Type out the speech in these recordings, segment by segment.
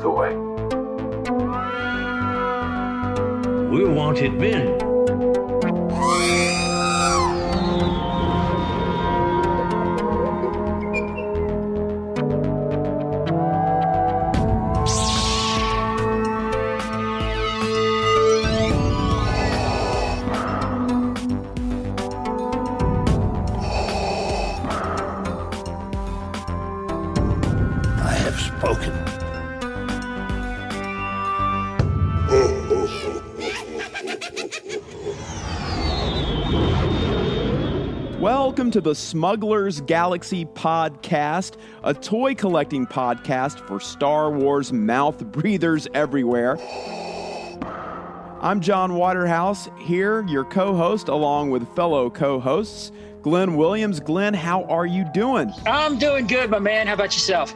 Ask away. We want it Welcome to the Smugglers Galaxy Podcast, a toy collecting podcast for Star Wars mouth breathers everywhere. I'm Jon Waterhouse, here, your co host, along with fellow co hosts, Glen Williams. Glen, how are you doing? I'm doing good, my man. How about yourself?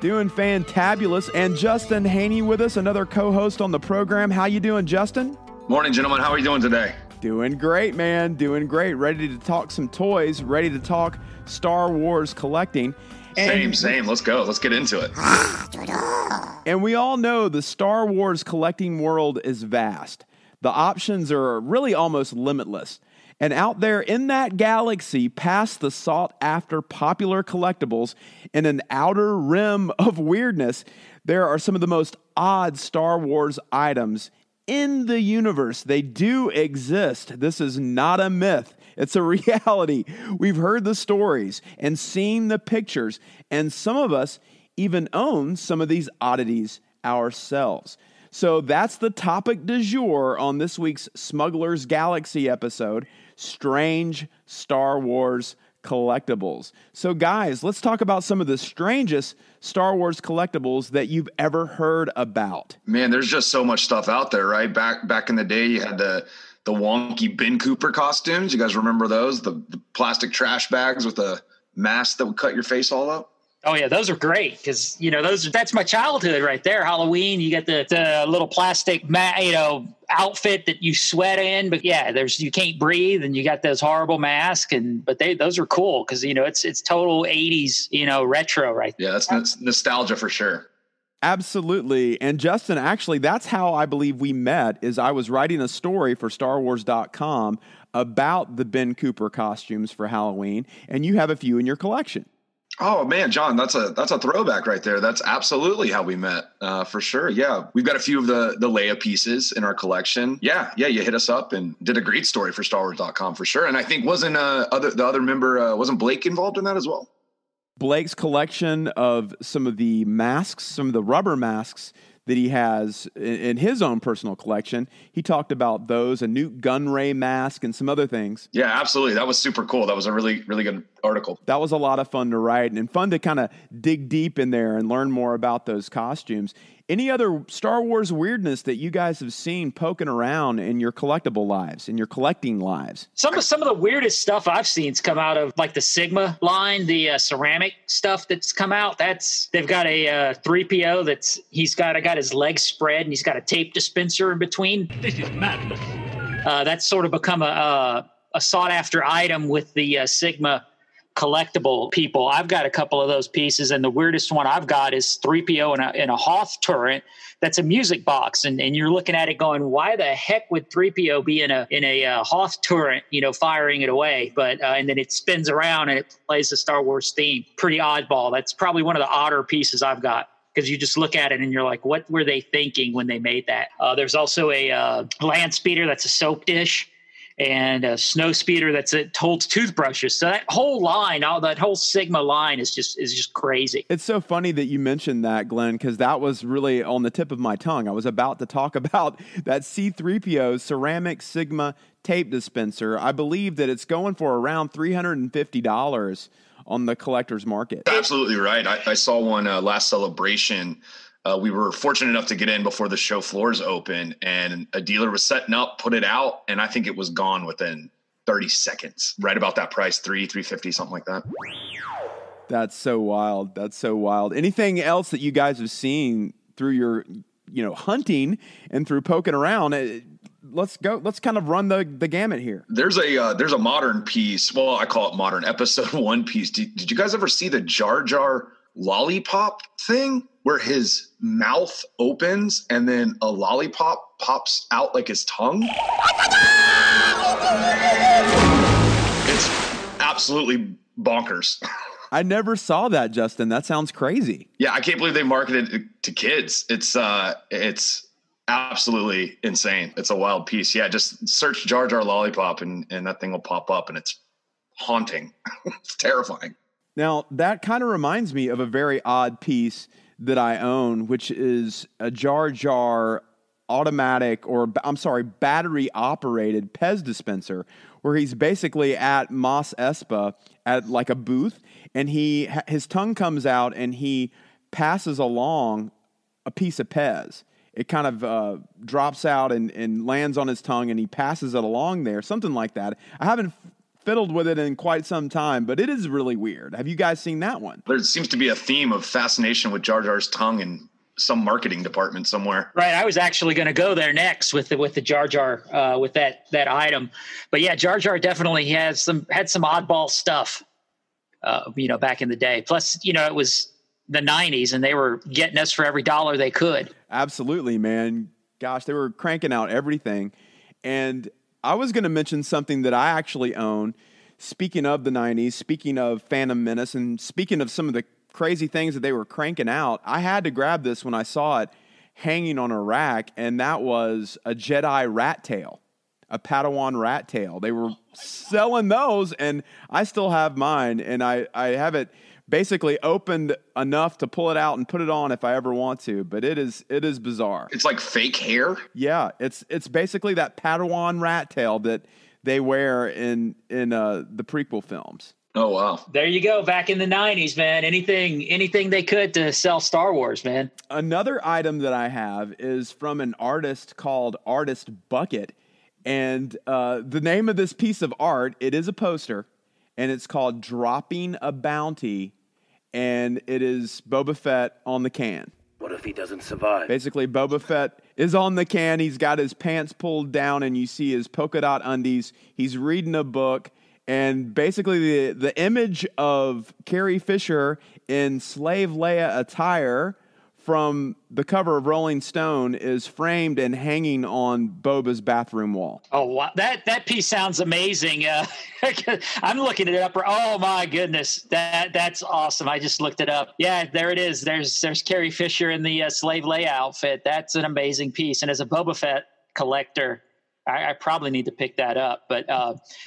Doing fantabulous. And Justin Haynie with us, another co host on the program. How you doing, Justin? Morning, gentlemen. How are you doing today? Doing great, man. Doing great. Ready to talk some toys, ready to talk Star Wars collecting. Same, same. Let's go. Let's get into it. And we all know the Star Wars collecting world is vast. The options are really almost limitless. And out there in that galaxy, past the sought after popular collectibles, in an outer rim of weirdness, there are some of the most odd Star Wars items in the universe. They do exist. This is not a myth. It's a reality. We've heard the stories and seen the pictures, and some of us even own some of these oddities ourselves. So that's the topic du jour on this week's Smugglers Galaxy episode Strange Star Wars Collectibles. So, guys, let's talk about some of the strangest Star Wars collectibles that you've ever heard about. Man, there's just so much stuff out there, right? Back back in the day, you had the the wonky Ben Cooper costumes. You guys remember those? The, the plastic trash bags with a mask that would cut your face all up. Oh yeah, those are great because you know those. That's my childhood right there. Halloween, you get the, the little plastic, ma- you know, outfit that you sweat in. But yeah, there's you can't breathe, and you got those horrible masks. And but they those are cool because you know it's it's total '80s, you know, retro right. Yeah, that's nos- nostalgia for sure. Absolutely. And Justin, actually, that's how I believe we met is I was writing a story for StarWars.com about the Ben Cooper costumes for Halloween, and you have a few in your collection. Oh man, Jon, that's a that's a throwback right there. That's absolutely how we met, uh, for sure. Yeah, we've got a few of the the Leia pieces in our collection. Yeah, yeah, you hit us up and did a great story for StarWars.com for sure. And I think wasn't uh, other the other member uh, wasn't Blake involved in that as well. Blake's collection of some of the masks, some of the rubber masks that he has in, in his own personal collection. He talked about those, a Nute Gunray mask, and some other things. Yeah, absolutely. That was super cool. That was a really really good article. That was a lot of fun to write and fun to kind of dig deep in there and learn more about those costumes. Any other Star Wars weirdness that you guys have seen poking around in your collectible lives, in your collecting lives? Some of some of the weirdest stuff I've seen has come out of like the Sigma line, the uh, ceramic stuff that's come out. That's they've got a three uh, PO that's he's got I got his legs spread and he's got a tape dispenser in between. This is madness. Uh, that's sort of become a a, a sought after item with the uh, Sigma collectible people. I've got a couple of those pieces, and the weirdest one I've got is 3PO in a, in a Hoth turret that's a music box. And, and you're looking at it going, why the heck would 3PO be in a in a uh, Hoth turret, you know, firing it away? But uh, and then it spins around and it plays the Star Wars theme. Pretty oddball. That's probably one of the odder pieces I've got because you just look at it and you're like, what were they thinking when they made that? Uh, there's also a uh, land speeder that's a soap dish and a snow speeder that's it holds toothbrushes. So that whole line, all that whole Sigma line is just is just crazy. It's so funny that you mentioned that, Glen, because that was really on the tip of my tongue. I was about to talk about that C3PO ceramic Sigma tape dispenser. I believe that it's going for around three hundred and fifty dollars on the collector's market. Absolutely right. I, I saw one uh, last celebration. Uh, we were fortunate enough to get in before the show floors open, and a dealer was setting up, put it out, and I think it was gone within 30 seconds. Right about that price, three, three fifty, something like that. That's so wild. That's so wild. Anything else that you guys have seen through your, you know, hunting and through poking around? eh, Let's go. Let's kind of run the the gamut here. There's a uh, there's a modern piece. Well, I call it modern episode one piece. Did, did you guys ever see the Jar Jar lollipop thing? Where his mouth opens and then a lollipop pops out like his tongue. It's absolutely bonkers. I never saw that, Justin. That sounds crazy. Yeah, I can't believe they marketed it to kids. It's uh it's absolutely insane. It's a wild piece. Yeah, just search Jar Jar Lollipop and and that thing will pop up and it's haunting. it's terrifying. Now, that kind of reminds me of a very odd piece that I own, which is a Jar Jar automatic or I'm sorry, battery operated Pez dispenser where he's basically at Mos Espa at like a booth and he his tongue comes out and he passes along a piece of Pez. It kind of uh, drops out and, and lands on his tongue and he passes it along there, something like that. I haven't fiddled with it in quite some time, but it is really weird. Have you guys seen that one? There seems to be a theme of fascination with Jar Jar's tongue in some marketing department somewhere. Right. I was actually going to go there next with the with the Jar Jar uh, with that that item, but yeah, Jar Jar definitely has some had some oddball stuff. Uh, you know, back in the day. Plus, you know, it was the '90s, and they were getting us for every dollar they could. Absolutely, man. Gosh, they were cranking out everything, and I was going to mention something that I actually own. Speaking of the 90s, speaking of Phantom Menace, and speaking of some of the crazy things that they were cranking out, I had to grab this when I saw it hanging on a rack, and that was a Jedi rat tail, a Padawan rat tail. They were oh selling those, and I still have mine, and I, I have it basically opened enough to pull it out and put it on if I ever want to. But it is it is bizarre. It's like fake hair. Yeah, it's it's basically that Padawan rat tail that they wear in in uh, the prequel films. Oh wow! There you go. Back in the '90s, man. Anything anything they could to sell Star Wars, man. Another item that I have is from an artist called Artist Bucket, and uh, the name of this piece of art it is a poster, and it's called "Dropping a Bounty." And it is Boba Fett on the can. What if he doesn't survive? Basically, Boba Fett is on the can. He's got his pants pulled down, and you see his polka dot undies. He's reading a book, and basically, the, the image of Carrie Fisher in slave Leia attire from the cover of Rolling Stone is framed and hanging on Boba's bathroom wall. Oh, wow. that that piece sounds amazing. Uh, I'm looking it up. Oh my goodness, that that's awesome. I just looked it up. Yeah, there it is. There's there's Carrie Fisher in the uh, slave Leia outfit. That's an amazing piece. And as a Boba Fett collector, I, I, probably need to pick that up. But uh,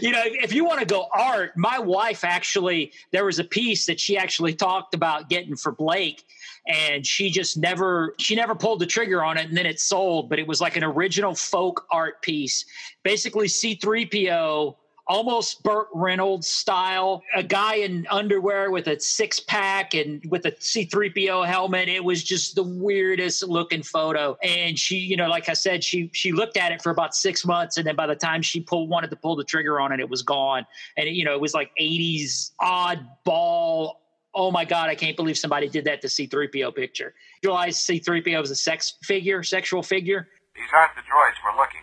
you know, if you want to go art, my wife actually there was a piece that she actually talked about getting for Blake, and she just never she never pulled the trigger on it, and then it sold. But it was like an original folk art piece, basically C three PO almost Burt Reynolds style. A guy in underwear with a six pack and with a C3PO helmet. It was just the weirdest looking photo. And she, you know, like I said, she she looked at it for about six months, and then by the time she pulled wanted to pull the trigger on it, it was gone. And it, you know, it was like 80s oddball. Oh my God, I can't believe somebody did that to C3PO picture. You realize C3PO was a sex figure, sexual figure? These aren't the droids we're looking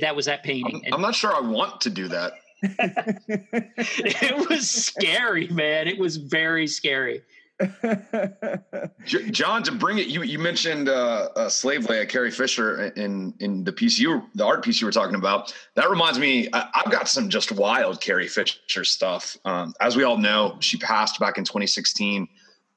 that was that painting. I'm, I'm not sure I want to do that. it was scary, man. It was very scary. Jon, to bring it, you you mentioned uh, uh, Slave Leia, Carrie Fisher in in the piece you the art piece you were talking about. That reminds me, I, have got some just wild Carrie Fisher stuff. Um, as we all know, she passed back in 2016.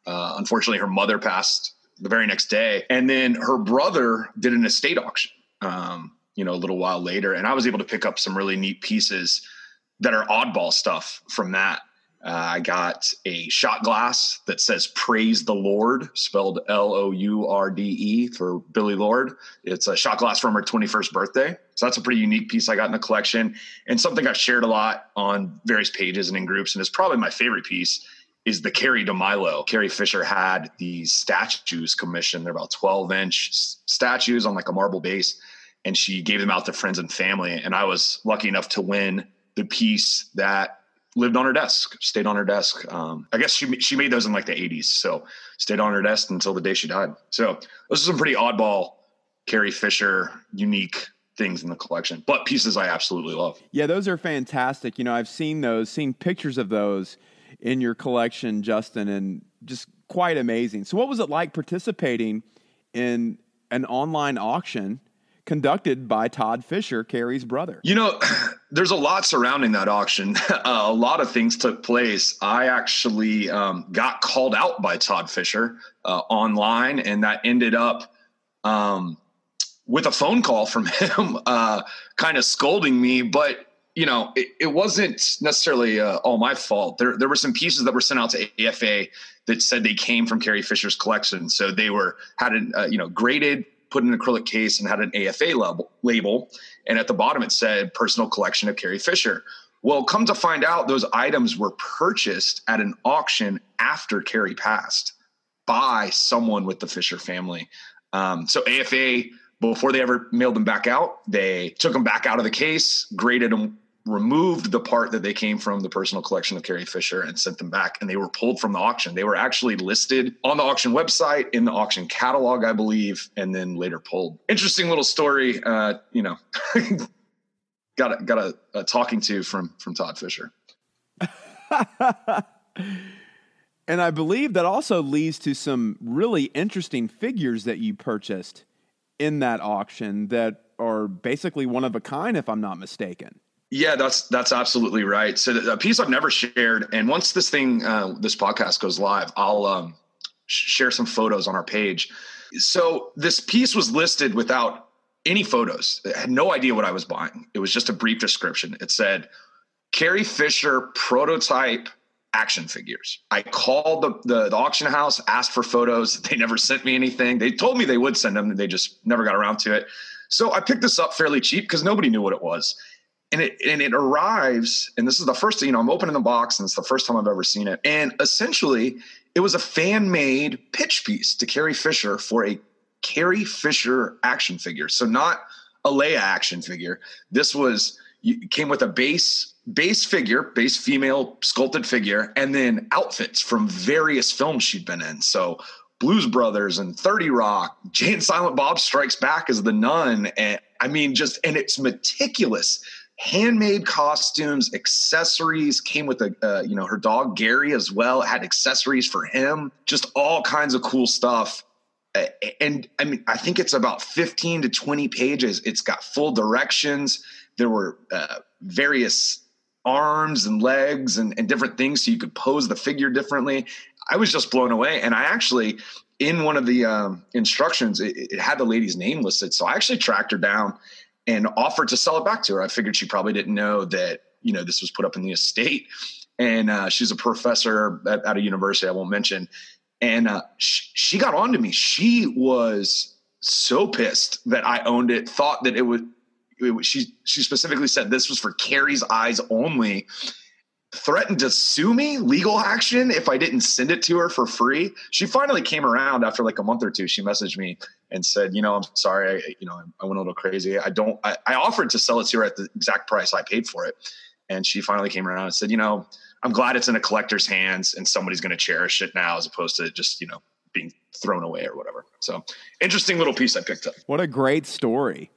Uh, unfortunately, her mother passed the very next day, and then her brother did an estate auction. Um, you know, a little while later. And I was able to pick up some really neat pieces that are oddball stuff from that. Uh, I got a shot glass that says "Praise the Lord," spelled L O U R D E for Billie Lourd It's a shot glass from her 21st birthday, so that's a pretty unique piece I got in the collection, and something I've shared a lot on various pages and in groups. And it's probably my favorite piece is the Carrie DeMilo. Carrie Fisher had these statues commissioned. They're about 12 inch statues on like a marble base and she gave them out to friends and family. And I was lucky enough to win the piece that lived on her desk, stayed on her desk. Um, I guess she she made those in like the 80s, so stayed on her desk until the day she died. So those are some pretty oddball Carrie Fisher unique things in the collection, but pieces I absolutely love. Yeah, those are fantastic. You know, I've seen those, seen pictures of those in your collection, Justin, and just quite amazing. So, what was it like participating in an online auction conducted by Todd Fisher, Carrie's brother? You know, there's a lot surrounding that auction. A lot of things took place. I actually um, got called out by Todd Fisher uh, online, and that ended up um, with a phone call from him, uh, kind of scolding me. But you know, it, it wasn't necessarily uh, all my fault. There, there were some pieces that were sent out to AFA that said they came from Carrie Fisher's collection, so they were had an uh, you know graded, put in an acrylic case, and had an AFA label, label, and at the bottom it said personal collection of Carrie Fisher. Well, come to find out, those items were purchased at an auction after Carrie passed by someone with the Fisher family. Um, so AFA, before they ever mailed them back out, they took them back out of the case, graded them, removed the part that they came from the personal collection of Carrie Fisher and sent them back. And they were pulled from the auction. They were actually listed on the auction website in the auction catalog, I believe, and then later pulled. Interesting little story. Uh, you know, got a, got a, a talking to from from Todd Fisher. and I believe that also leads to some really interesting figures that you purchased in that auction that are basically one of a kind, if I'm not mistaken. Yeah, that's that's absolutely right. So a piece I've never shared, and once this thing, uh, this podcast goes live, I'll um, share some photos on our page. So this piece was listed without any photos. I had no idea what I was buying. It was just a brief description. It said Carrie Fisher prototype action figures. I called the, the, the auction house, asked for photos. They never sent me anything. They told me they would send them. They just never got around to it. So I picked this up fairly cheap because nobody knew what it was and it and it arrives and this is the first you know i'm opening the box and it's the first time i've ever seen it. And essentially it was a fan made pitch piece to carrie fisher for a carrie fisher action figure. So not a leia action figure. This was came with a base base figure base female sculpted figure and then outfits from various films she'd been in. So blues brothers and 30 rock jay and silent bob strikes back as the nun and i mean just and it's meticulous handmade costumes, accessories came with a uh, you know her dog Gary as well. Had accessories for him, just all kinds of cool stuff. And I mean, I think it's about 15 to 20 pages. It's got full directions. There were uh, various arms and legs and, and different things so you could pose the figure differently. I was just blown away. And I actually, in one of the um, instructions, it, it had the lady's name listed. So I actually tracked her down and offered to sell it back to her. I figured she probably didn't know that you know this was put up in the estate, and uh, she's a professor at, at, a university I won't mention, and uh, she, got on to me. She was so pissed that I owned it. Thought that it would. It, she she specifically said this was for Carrie's eyes only, threatened to sue me, legal action, if I didn't send it to her for free. She finally came around after like a month or two. She messaged me and said, you know, I'm sorry, I, you know, I went a little crazy. I don't, I, I offered to sell it to her at the exact price I paid for it. And she finally came around and said, you know, I'm glad it's in a collector's hands and somebody's going to cherish it now as opposed to just, you know, being thrown away or whatever. So interesting little piece I picked up. What a great story.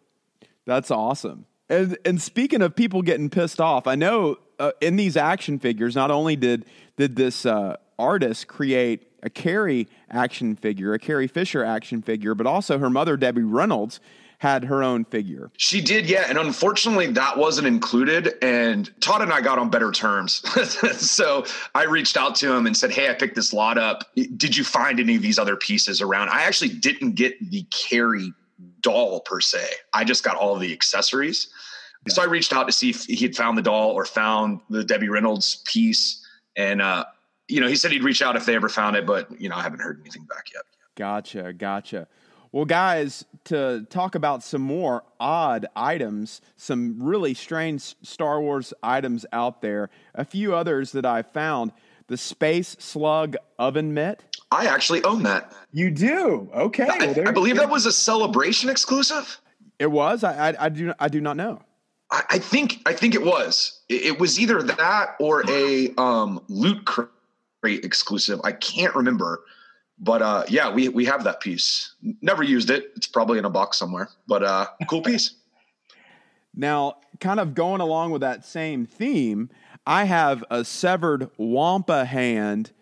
That's awesome. And, and speaking of people getting pissed off, I know uh, in these action figures, not only did did this uh, artist create a Carrie action figure, a Carrie Fisher action figure, but also her mother Debbie Reynolds had her own figure. She did, yeah. And unfortunately, that wasn't included. And Todd and I got on better terms. so I reached out to him and said, Hey, I picked this lot up. Did you find any of these other pieces around? I actually didn't get the Carrie doll per se, I just got all the accessories. So I reached out to see if he had found the doll or found the Debbie Reynolds piece. And, uh, you know, he said he'd reach out if they ever found it, but, you know, I haven't heard anything back yet. Gotcha. Gotcha. Well, guys, to talk about some more odd items, some really strange Star Wars items out there, a few others that I found the Space Slug Oven Mitt. I actually own that. You do? Okay. I, well, I believe that was a celebration exclusive. It was. I, I, I do. I do not know. I, think I think it was. It, was either that or a um, loot crate exclusive. I can't remember, but uh, yeah, we we have that piece. Never used it. It's probably in a box somewhere, but uh, cool piece. now, kind of going along with that same theme, I have a severed wampa hand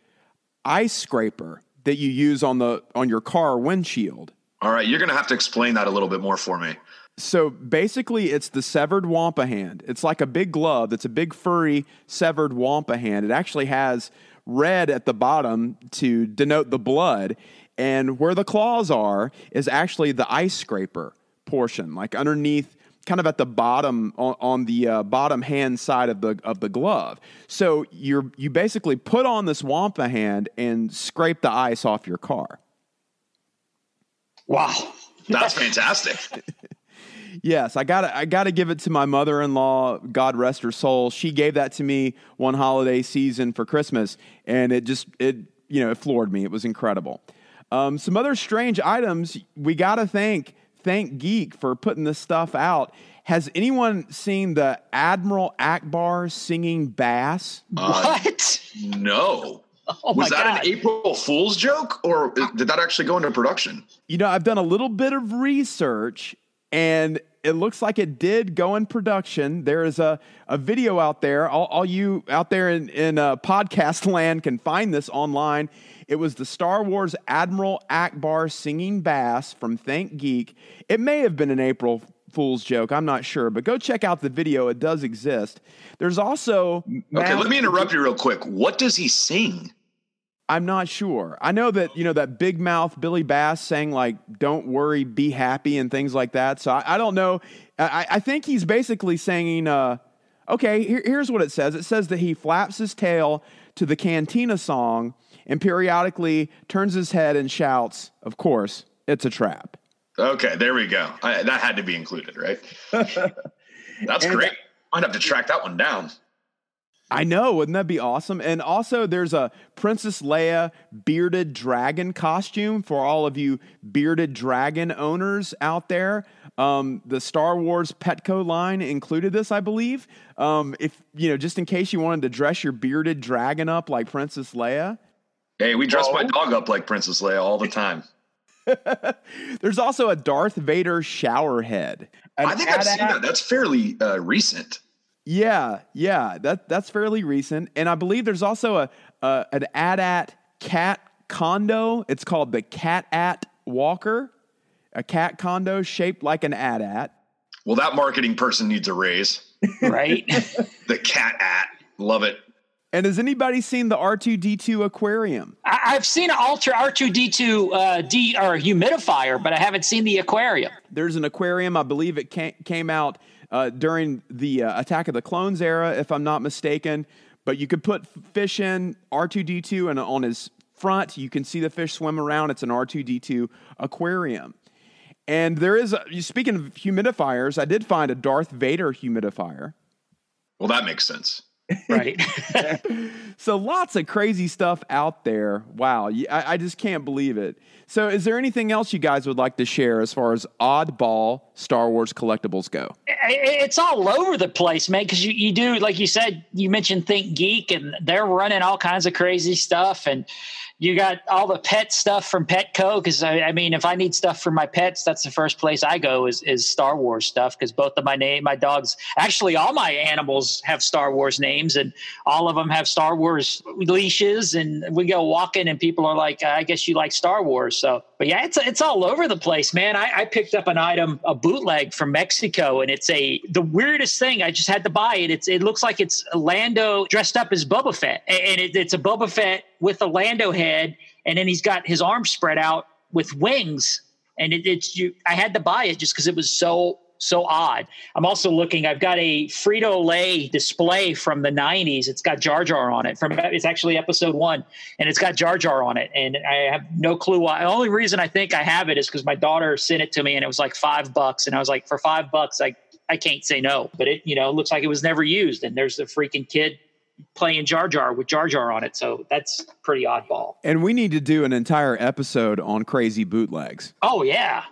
ice scraper that you use on the on your car windshield. All right, you're gonna have to explain that a little bit more for me. So basically, it's the severed wampa hand. It's like a big glove. It's a big furry severed wampa hand. It actually has red at the bottom to denote the blood, and where the claws are is actually the ice scraper portion, like underneath kind of at the bottom on, on the uh, bottom hand side of the of the glove. So you're you basically put on this wampa hand and scrape the ice off your car. Wow. That's fantastic. Yes, I got I got to give it to my mother-in-law, God rest her soul. She gave that to me one holiday season for Christmas and it just it you know, it floored me. It was incredible. Um, some other strange items we got to thank ThinkGeek for putting this stuff out. Has anyone seen the Admiral Ackbar singing bass? Uh, What? no. Oh Was that God. an April Fool's joke, or did that actually go into production? You know, I've done a little bit of research and it looks like it did go in production. There is a, a video out there. All, all you out there in, in uh, podcast land can find this online. It was the Star Wars Admiral Ackbar singing bass from ThinkGeek. It may have been an April Fool's joke. I'm not sure, but go check out the video. It does exist. There's also. Okay, let me interrupt you real quick. What does he sing? I'm not sure. I know that you know that big mouth Billy Bass saying, like "Don't worry, be happy" and things like that. So I, I don't know. I, I think he's basically saying, uh, "Okay, here, here's what it says. It says that he flaps his tail to the Cantina song and periodically turns his head and shouts, "Of course, it's a trap." Okay, there we go. I, that had to be included, right? That's great. I'd have to track that one down. I know, wouldn't that be awesome? And also, there's a Princess Leia bearded dragon costume for all of you bearded dragon owners out there. Um, the Star Wars Petco line included this, I believe. Um, if you know, just in case you wanted to dress your bearded dragon up like Princess Leia. Hey, we dress my dog up like Princess Leia all the time. There's also a Darth Vader shower head. An I think I've seen that. That's fairly uh, recent. Yeah, yeah, that that's fairly recent, and I believe there's also a, a an AT-AT cat condo. It's called the Cat At Walker, a cat condo shaped like an AT-AT. Well, that marketing person needs a raise. right? The cat at. Love it. And has anybody seen the R2D2 aquarium? I, I've seen an Ultra R2D2 uh, D or humidifier, but I haven't seen the aquarium. There's an aquarium. I believe it ca- came out uh, during the uh, Attack of the Clones era, if I'm not mistaken. But you could put fish in R2D2, and on his front, you can see the fish swim around. It's an R2D2 aquarium. And there is, a, speaking of humidifiers, I did find a Darth Vader humidifier. Well, that makes sense. Right. So lots of crazy stuff out there. Wow, I just can't believe it. So, is there anything else you guys would like to share as far as oddball Star Wars collectibles go? It's all over the place, man. Because you, you do, like you said, you mentioned ThinkGeek, and they're running all kinds of crazy stuff, and you got all the pet stuff from Petco. Because I, I mean, if I need stuff for my pets, that's the first place I go is is Star Wars stuff. Because both of my name, my dogs, actually all my animals have Star Wars names, and all of them have Star Wars leashes. And we go walking, and people are like, "I guess you like Star Wars." So, but yeah, it's it's all over the place, man. I, I picked up an item, a bootleg from Mexico, and it's a the weirdest thing. I just had to buy it. It's it looks like it's Lando dressed up as Boba Fett, and it, it's a Boba Fett with a Lando head, and then he's got his arms spread out with wings, and it, it's you. I had to buy it just because it was so so odd. I'm also looking. I've got a Frito Lay display from the '90s. It's got Jar Jar on it. From it's actually Episode One, and it's got Jar Jar on it. And I have no clue why. The only reason I think I have it is because my daughter sent it to me, and it was like five bucks. And I was like, for five bucks, I I can't say no. But it you know looks like it was never used. And there's the freaking kid playing Jar Jar with Jar Jar on it. So that's pretty oddball. And we need to do an entire episode on crazy bootlegs. Oh yeah.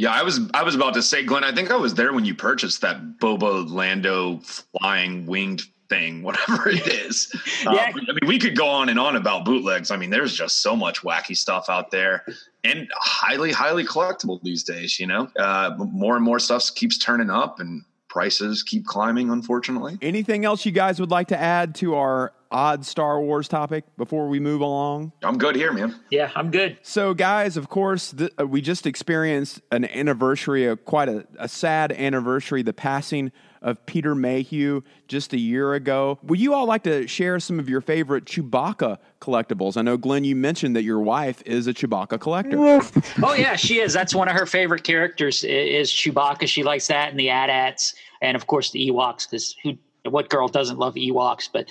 Yeah, I was I was about to say, Glen. I think I was there when you purchased that Boba Lando flying winged thing, whatever it is. Uh, Yeah. I mean, we could go on and on about bootlegs. I mean, there's just so much wacky stuff out there, and highly, highly collectible these days. You know, uh, more and more stuff keeps turning up, and prices keep climbing, unfortunately. Anything else you guys would like to add to our odd Star Wars topic before we move along? I'm good here, man. Yeah, I'm good. So, guys, of course, th- uh, we just experienced an anniversary, a, quite a, a sad anniversary, the passing of Peter Mayhew just a year ago. Would you all like to share some of your favorite Chewbacca collectibles? I know, Glen, you mentioned that your wife is a Chewbacca collector. Oh yeah, she is. That's one of her favorite characters is Chewbacca. She likes that and the AT-ATs, and of course the Ewoks. Because who, what girl doesn't love Ewoks? But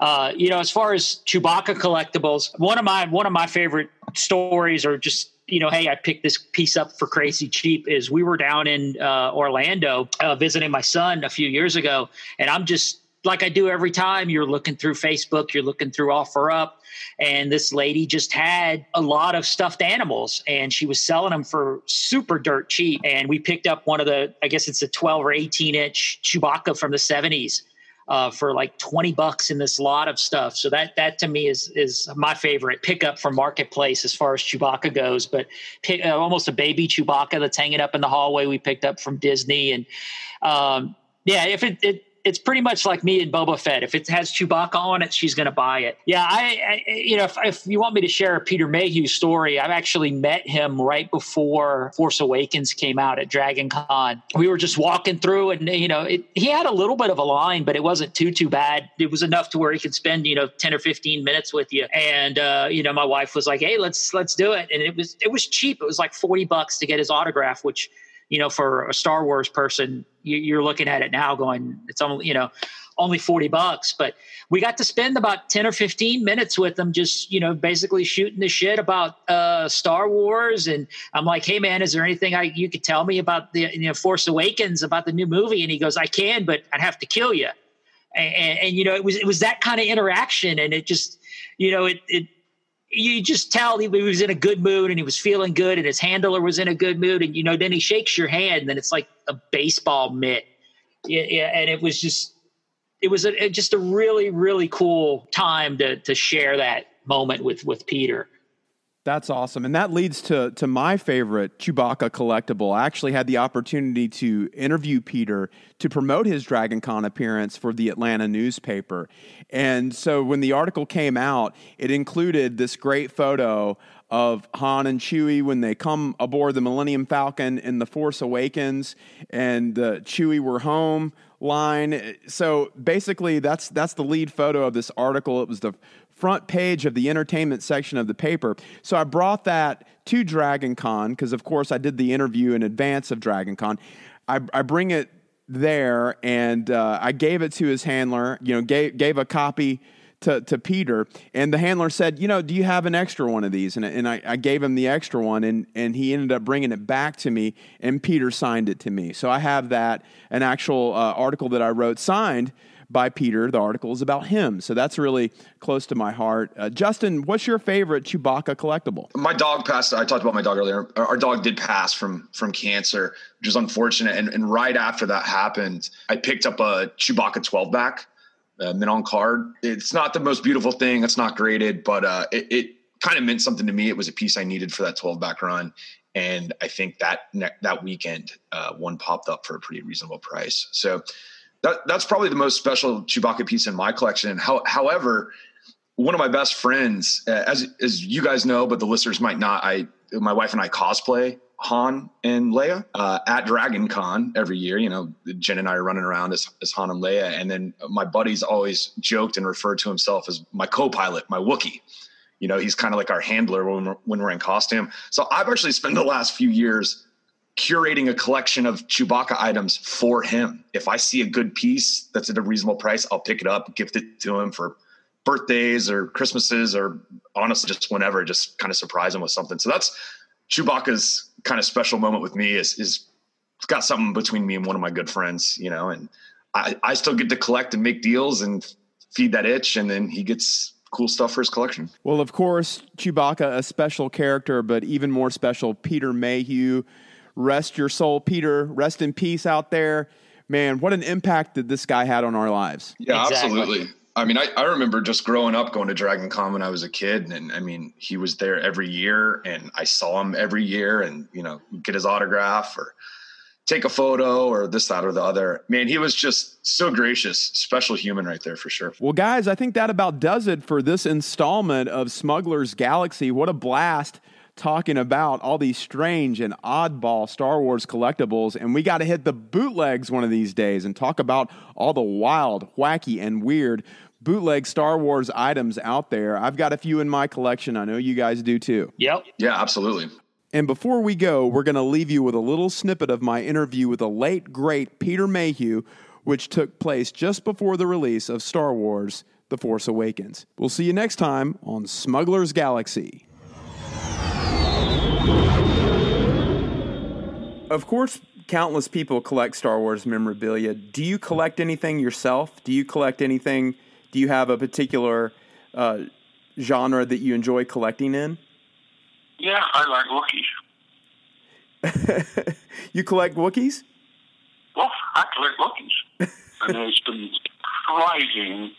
uh, you know, as far as Chewbacca collectibles, one of my one of my favorite stories, or just you know, hey, I picked this piece up for crazy cheap. Is we were down in uh, Orlando uh, visiting my son a few years ago, and I'm just like I do every time. You're looking through Facebook, you're looking through OfferUp, and this lady just had a lot of stuffed animals and she was selling them for super dirt cheap and we picked up one of the i guess it's a 12 or 18 inch chewbacca from the 70s uh, for like 20 bucks in this lot of stuff. So that that to me is is my favorite pickup from marketplace as far as chewbacca goes. But pick, uh, almost a baby chewbacca that's hanging up in the hallway we picked up from disney. And um, yeah if it, it it's pretty much like me and Boba Fett. If it has Chewbacca on it, she's going to buy it. Yeah, I, I you know, if, if, you want me to share a Peter Mayhew story, I've actually met him right before Force Awakens came out at Dragon Con. We were just walking through, and you know, it, he had a little bit of a line, but it wasn't too too bad. It was enough to where he could spend you know ten or fifteen minutes with you. And uh, you know, my wife was like, "Hey, let's let's do it," and it was it was cheap. It was like forty bucks to get his autograph, which you know, for a Star Wars person, you, are looking at it now going, it's only, you know, only 40 bucks. But we got to spend about 10 or 15 minutes with them, just, you know, basically shooting the shit about uh, Star Wars. And I'm like, hey, man, is there anything I, you could tell me about the, you know, Force Awakens, about the new movie? And he goes, I can, but I'd have to kill you. And, and, and you know, it was, it was that kind of interaction. And it just, you know, it, it, you just tell he was in a good mood and he was feeling good and his handler was in a good mood and you know then he shakes your hand and it's like a baseball mitt. Yeah, yeah and it was just it was a, just a really really cool time to to share that moment with with peter that's awesome. And that leads to, to my favorite Chewbacca collectible. I actually had the opportunity to interview Peter to promote his Dragon Con appearance for the Atlanta newspaper. And so when the article came out, it included this great photo of Han and Chewie when they come aboard the Millennium Falcon in The Force Awakens, and uh, Chewie were home line. So basically, that's that's the lead photo of this article. It was the front page of the entertainment section of the paper. So I brought that to Dragon Con because, of course, I did the interview in advance of Dragon Con. I, I bring it there and uh, I gave it to his handler, you know, gave, gave a copy to, to Peter. And the handler said, You know, do you have an extra one of these? And, and I, I gave him the extra one, and, and he ended up bringing it back to me, and Peter signed it to me. So I have that, an actual uh, article that I wrote signed by Peter. The article is about him. So that's really close to my heart. Uh, Justin, what's your favorite Chewbacca collectible? My dog passed. I talked about my dog earlier. Our dog did pass from from cancer, which is unfortunate. And, and right after that happened, I picked up a Chewbacca 12 back, uh, mint on card. It's not the most beautiful thing. It's not graded, but uh, it, it kind of meant something to me. It was a piece I needed for that 12 back run. And I think that that weekend, uh, one popped up for a pretty reasonable price. So that that's probably the most special Chewbacca piece in my collection. How, however, one of my best friends, uh, as as you guys know, but the listeners might not. I my wife and I cosplay Han and Leia uh, at Dragon Con every year. You know, Jen and I are running around as, as Han and Leia, and then my buddies always joked and referred to himself as my co-pilot, my Wookiee. You know, he's kind of like our handler when we're, when we're in costume. So I've actually spent the last few years curating a collection of Chewbacca items for him. If I see a good piece that's at a reasonable price, I'll pick it up, gift it to him for birthdays or Christmases or honestly just whenever, just kind of surprise him with something. So that's Chewbacca's kind of special moment with me is is got something between me and one of my good friends, you know, and I, I still get to collect and make deals and feed that itch and then he gets cool stuff for his collection. Well, of course, Chewbacca, a special character, but even more special, Peter Mayhew rest your soul, Peter. Rest in peace out there. Man, what an impact that this guy had on our lives. Yeah, exactly. absolutely. I mean, I, I remember just growing up going to Dragon Con when I was a kid. And I mean, he was there every year and I saw him every year and, you know, get his autograph or, take a photo or this, that, or the other. Man, he was just so gracious, special human right there for sure. Well, guys, I think that about does it for this installment of Smuggler's Galaxy. What a blast talking about all these strange and oddball Star Wars collectibles. And we got to hit the bootlegs one of these days and talk about all the wild, wacky, and weird bootleg Star Wars items out there. I've got a few in my collection. I know you guys do too. Yep. Yeah, absolutely. And before we go, we're going to leave you with a little snippet of my interview with the late, great Peter Mayhew, which took place just before the release of Star Wars The Force Awakens. We'll see you next time on Smuggler's Galaxy. Of course, countless people collect Star Wars memorabilia. Do you collect anything yourself? Do you collect anything? Do you have a particular uh, genre that you enjoy collecting in? Yeah, I like Wookiees. you collect Wookiees? Well, I collect Wookiees. and there's some surprising,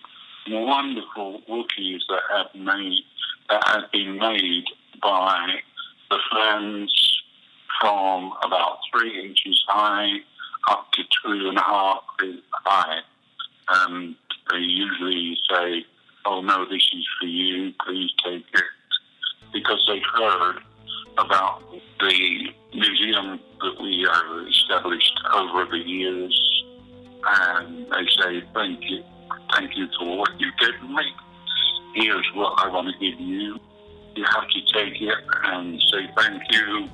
wonderful Wookiees that have made that have been made by the fans from about three inches high up to two and a half feet high. And they usually say, Oh no, this is for you, please take it because they've heard about the museum that we have established over the years, and they say, thank you, thank you for what you've given me. Here's what I want to give you. You have to take it and say thank you,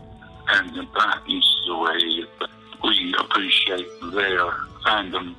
and that is the way. We appreciate their fandom